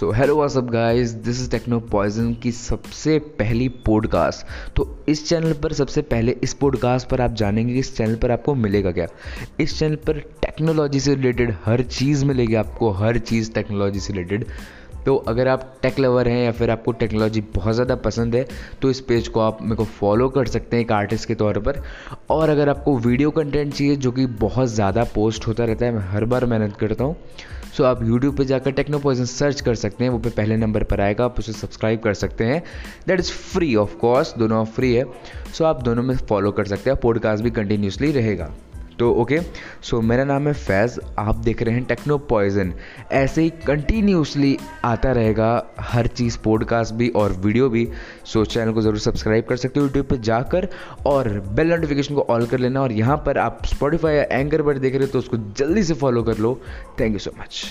So hello up guys this is Techno Poison की सबसे पहली पॉडकास्ट तो इस चैनल पर सबसे पहले इस पॉडकास्ट पर आप जानेंगे कि इस चैनल पर आपको मिलेगा क्या? इस चैनल पर टेक्नोलॉजी से रिलेटेड हर चीज़ मिलेगी आपको, हर चीज़ टेक्नोलॉजी से रिलेटेड तो अगर आप टेक लवर हैं या फिर आपको टेक्नोलॉजी बहुत ज़्यादा पसंद है तो इस पेज को आप मेरे को फॉलो कर सकते हैं एक आर्टिस्ट के तौर पर। और अगर आपको वीडियो कंटेंट चाहिए जो कि बहुत ज़्यादा पोस्ट होता रहता है, मैं हर बार मेहनत करता हूँ सो आप यूट्यूब पर जाकर टेक्नो सर्च कर सकते हैं, वो पे पहले नंबर पर आएगा, आप उसे सब्सक्राइब कर सकते हैं। That is free of cost दोनों फ्री है सो आप दोनों में फॉलो कर सकते हैं पॉडकास्ट भी कंटिन्यूसली रहेगा। तो ओके सो मेरा नाम है फैज़, आप देख रहे हैं टेक्नो पॉइजन ऐसे ही कंटिन्यूसली आता रहेगा हर चीज़ पॉडकास्ट भी और वीडियो भी। सो चैनल को ज़रूर सब्सक्राइब कर सकते हो यूट्यूब पर जाकर और बेल नोटिफिकेशन को ऑल कर लेना। और यहाँ पर आप स्पॉटिफाई या एंकर पर देख रहे हो तो उसको जल्दी से फॉलो कर लो। Thank you so much